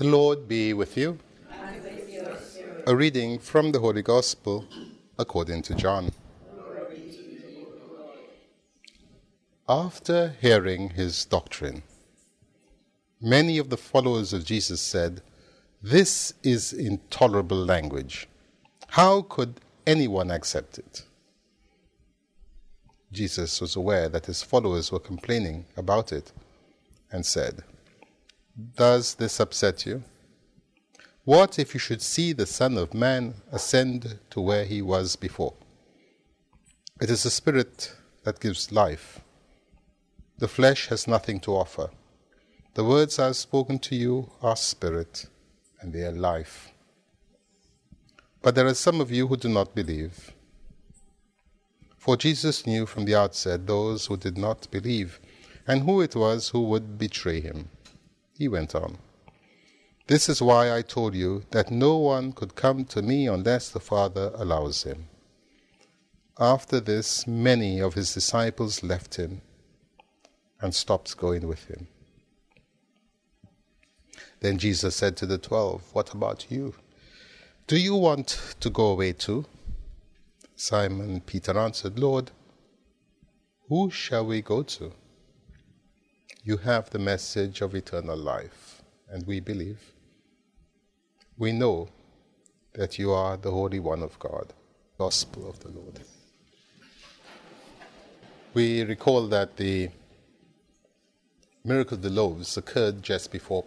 The Lord be with you. A reading from the Holy Gospel according to John. After hearing his doctrine, many of the followers of Jesus said, This is intolerable language. How could anyone accept it? Jesus was aware that his followers were complaining about it and said, Does this upset you? What if you should see the Son of Man ascend to where he was before? It is the Spirit that gives life. The flesh has nothing to offer. The words I have spoken to you are spirit, and they are life. But there are some of you who do not believe. For Jesus knew from the outset those who did not believe, and who it was who would betray him. He went on. This is why I told you that no one could come to me unless the Father allows him. After this, many of his disciples left him and stopped going with him. Then Jesus said to the twelve, What about you? Do you want to go away too? Simon Peter answered, Lord, who shall we go to? You have the message of eternal life, and we believe we know that you are the Holy One of God. Gospel of the Lord. We recall that the miracle of the loaves occurred just before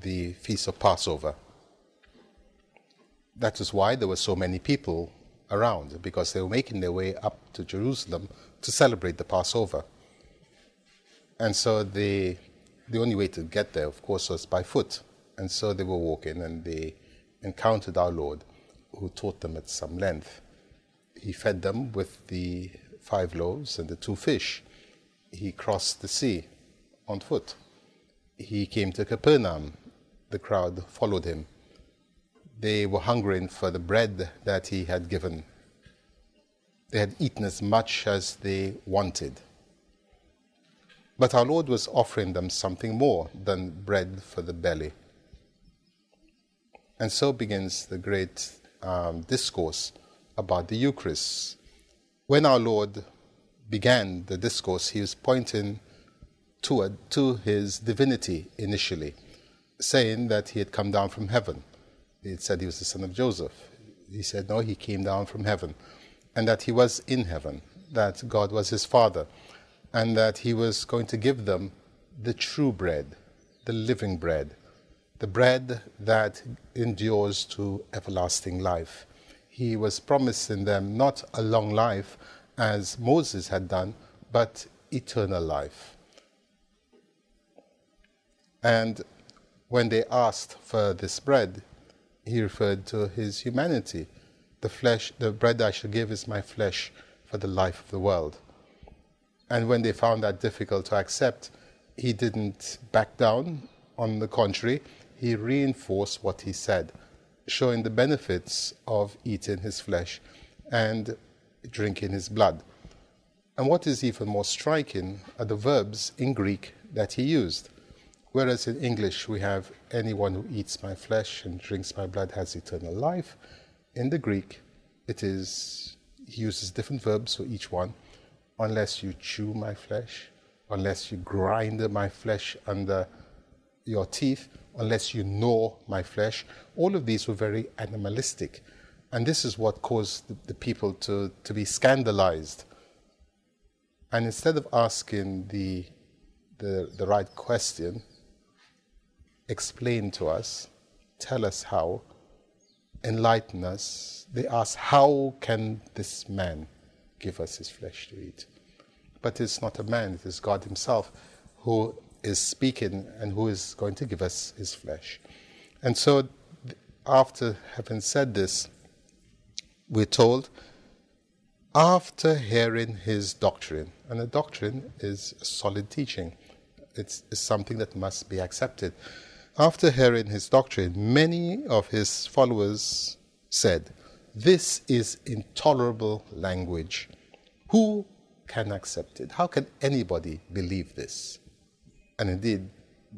the feast of Passover. That is why there were so many people around, because they were making their way up to Jerusalem to celebrate the Passover. And so the, the only way to get there, of course, was by foot. And so they were walking and they encountered our Lord, who taught them at some length. He fed them with the five loaves and the two fish. He crossed the sea on foot. He came to Capernaum. The crowd followed him. They were hungering for the bread that he had given. They had eaten as much as they wanted. But our Lord was offering them something more than bread for the belly. And so begins the great um, discourse about the Eucharist. When our Lord began the discourse, he was pointing to, to his divinity initially, saying that he had come down from heaven. He said he was the son of Joseph. He said, no, he came down from heaven, and that he was in heaven, that God was his father, and that he was going to give them the true bread, the living bread the bread that endures to everlasting life. He was promising them not a long life as Moses had done, but eternal life. And when they asked for this bread, he referred to his humanity. The flesh, the bread I shall give is my flesh for the life of the world. And when they found that difficult to accept, he didn't back down. On the contrary, he reinforced what he said, showing the benefits of eating his flesh and drinking his blood. And what is even more striking are the verbs in Greek that he used. Whereas in English we have anyone who eats my flesh and drinks my blood has eternal life, in the Greek it is he uses different verbs for each one. Unless you chew my flesh, unless you grind my flesh under your teeth, unless you gnaw my flesh. All of these were very animalistic. And this is what caused the, the people to, to be scandalized. And instead of asking the, the, the right question, explain to us, tell us how, enlighten us, they ask, How can this man give us his flesh to eat? But it's not a man, it is God Himself who is speaking and who is going to give us his flesh. And so, after having said this, we're told, after hearing his doctrine, and a doctrine is a solid teaching, it's, it's something that must be accepted. After hearing his doctrine, many of his followers said, This is intolerable language. Who can accept it? How can anybody believe this? And indeed,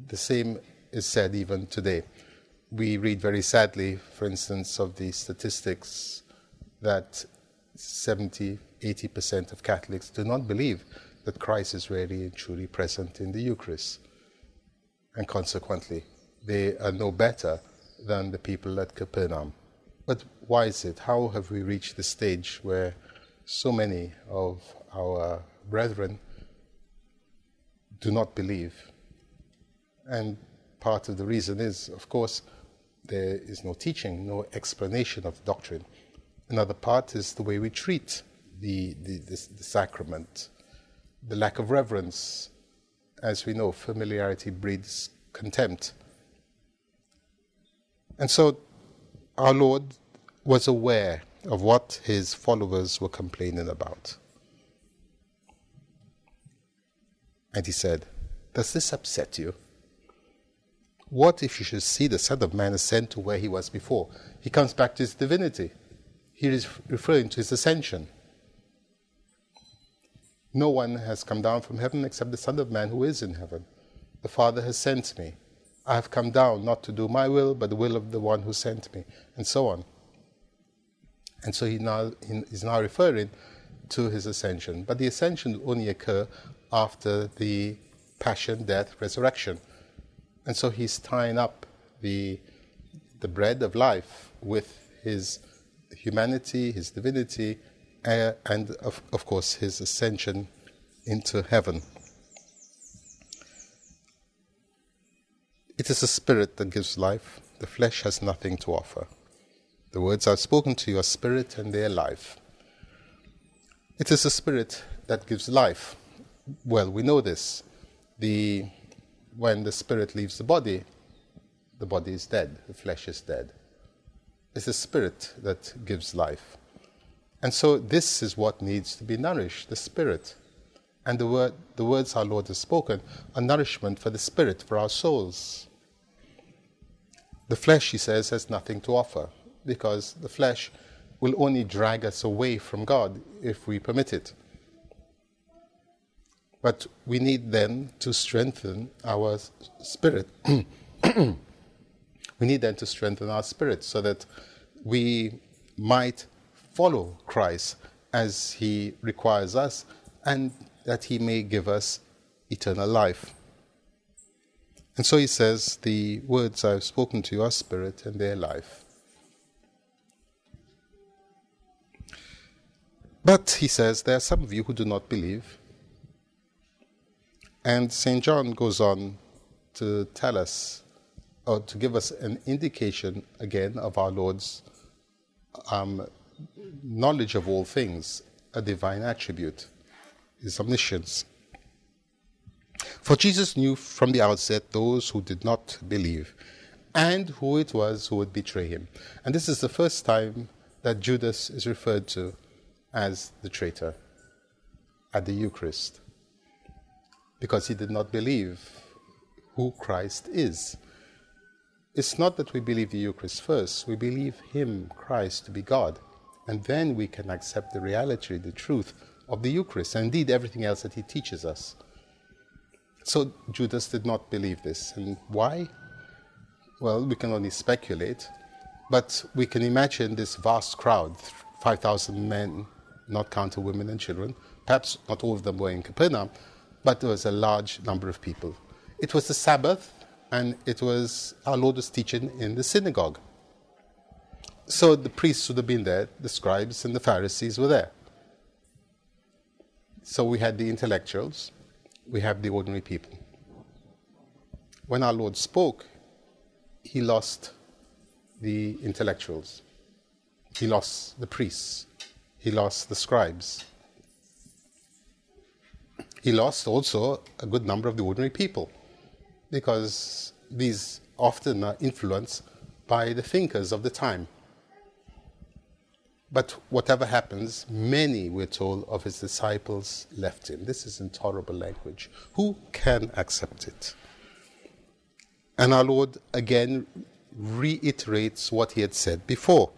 the same is said even today. We read very sadly, for instance, of the statistics that 70, 80% of Catholics do not believe that Christ is really and truly present in the Eucharist. And consequently, they are no better than the people at Capernaum. But why is it? How have we reached the stage where so many of our brethren do not believe? And part of the reason is, of course, there is no teaching, no explanation of doctrine. Another part is the way we treat the, the, the, the sacrament, the lack of reverence. As we know, familiarity breeds contempt. And so our Lord was aware of what his followers were complaining about. And he said, Does this upset you? What if you should see the Son of Man ascend to where he was before? He comes back to his divinity. He is referring to his ascension. No one has come down from heaven except the Son of Man who is in heaven. The Father has sent me. I have come down not to do my will, but the will of the one who sent me, and so on. And so he now he is now referring to his ascension. But the ascension only occur after the passion, death, resurrection. And so he's tying up the, the bread of life with his humanity, his divinity, uh, and of, of course his ascension into heaven. It is the spirit that gives life, the flesh has nothing to offer. The words I've spoken to you are spirit and they are life. It is the spirit that gives life. Well, we know this. The, when the spirit leaves the body, the body is dead, the flesh is dead. It's the spirit that gives life. And so this is what needs to be nourished, the spirit. And the, word, the words our Lord has spoken are nourishment for the spirit, for our souls. The flesh, he says, has nothing to offer because the flesh will only drag us away from God if we permit it. But we need then to strengthen our spirit. we need then to strengthen our spirit so that we might follow Christ as he requires us and that he may give us eternal life. And so he says, The words I have spoken to you are spirit and their life. But he says, There are some of you who do not believe. And St. John goes on to tell us, or to give us an indication again of our Lord's um, knowledge of all things, a divine attribute his omniscience. For Jesus knew from the outset those who did not believe and who it was who would betray him. And this is the first time that Judas is referred to as the traitor at the Eucharist because he did not believe who Christ is. It's not that we believe the Eucharist first, we believe Him, Christ, to be God. And then we can accept the reality, the truth of the Eucharist, and indeed everything else that he teaches us. So Judas did not believe this. And why? Well, we can only speculate, but we can imagine this vast crowd 5,000 men, not counting women and children. Perhaps not all of them were in Capernaum, but there was a large number of people. It was the Sabbath, and it was our Lord was teaching in the synagogue. So the priests would have been there, the scribes and the Pharisees were there. So we had the intellectuals, we have the ordinary people. When our Lord spoke, he lost the intellectuals, he lost the priests, he lost the scribes. He lost also a good number of the ordinary people because these often are influenced by the thinkers of the time. But whatever happens, many, we're told, of his disciples left him. This is intolerable language. Who can accept it? And our Lord again reiterates what he had said before.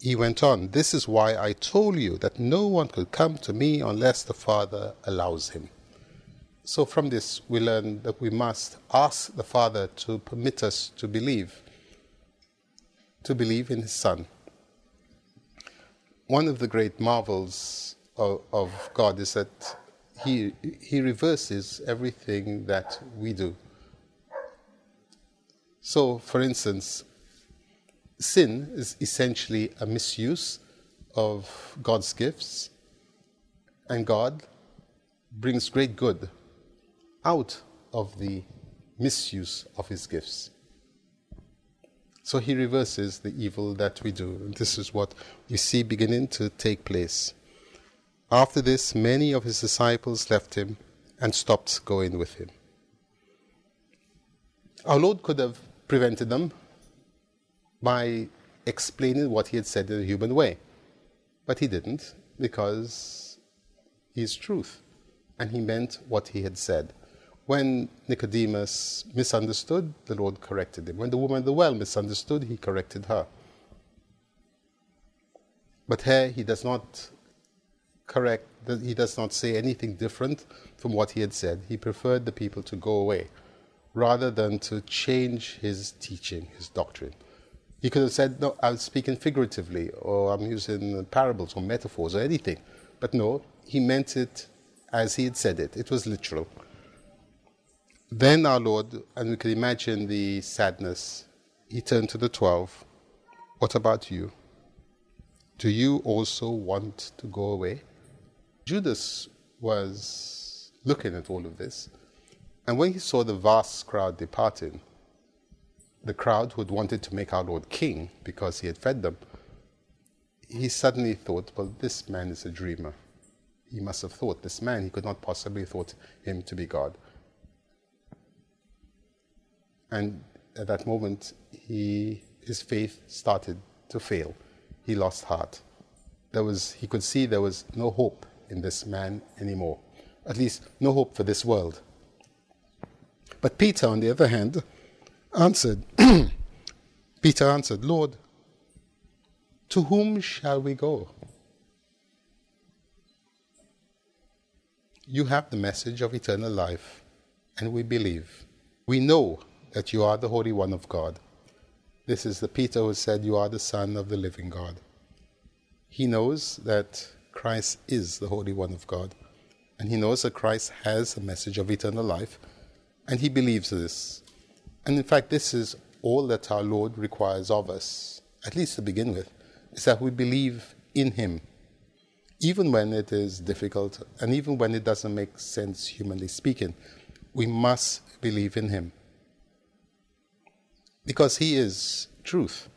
He went on, This is why I told you that no one could come to me unless the Father allows him. So, from this, we learn that we must ask the Father to permit us to believe, to believe in His Son. One of the great marvels of, of God is that he, he reverses everything that we do. So, for instance, sin is essentially a misuse of God's gifts, and God brings great good out of the misuse of his gifts. So he reverses the evil that we do. This is what we see beginning to take place. After this, many of his disciples left him and stopped going with him. Our Lord could have prevented them by explaining what he had said in a human way. But he didn't because he is truth and he meant what he had said. When Nicodemus misunderstood, the Lord corrected him. When the woman at the well misunderstood, he corrected her. But here he does not correct, he does not say anything different from what he had said. He preferred the people to go away rather than to change his teaching, his doctrine. He could have said, No, I'm speaking figuratively, or I'm using parables or metaphors or anything. But no, he meant it as he had said it. It was literal. Then our Lord, and we can imagine the sadness, he turned to the twelve. What about you? Do you also want to go away? Judas was looking at all of this, and when he saw the vast crowd departing, the crowd who had wanted to make our Lord king because he had fed them, he suddenly thought, well, this man is a dreamer. He must have thought, this man, he could not possibly have thought him to be God. And at that moment, he, his faith started to fail. He lost heart. There was, he could see there was no hope in this man anymore. At least, no hope for this world. But Peter, on the other hand, answered, Peter answered, Lord, to whom shall we go? You have the message of eternal life, and we believe. We know that you are the Holy One of God. This is the Peter who said, You are the Son of the living God. He knows that Christ is the Holy One of God, and he knows that Christ has a message of eternal life, and he believes this. And in fact, this is all that our Lord requires of us, at least to begin with, is that we believe in him, even when it is difficult and even when it doesn't make sense, humanly speaking. We must believe in him because He is truth.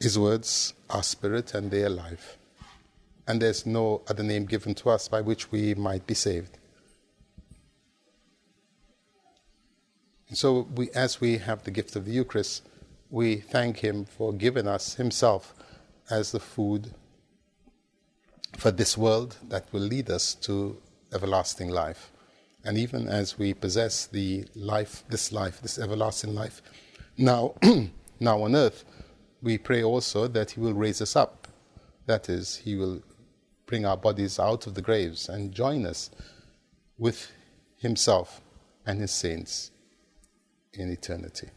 His words are spirit and they are life. And there's no other name given to us by which we might be saved. And so, we, as we have the gift of the Eucharist, we thank Him for giving us Himself as the food for this world that will lead us to everlasting life. And even as we possess the life, this life, this everlasting life, now, now on earth, we pray also that He will raise us up. That is, He will bring our bodies out of the graves and join us with Himself and His saints in eternity.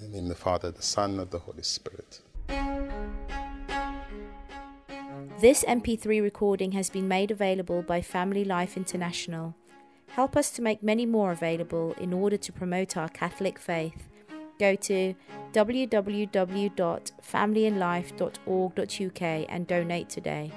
In the name of the Father, the Son, and the Holy Spirit. This MP3 recording has been made available by Family Life International. Help us to make many more available in order to promote our Catholic faith. Go to www.familyandlife.org.uk and donate today.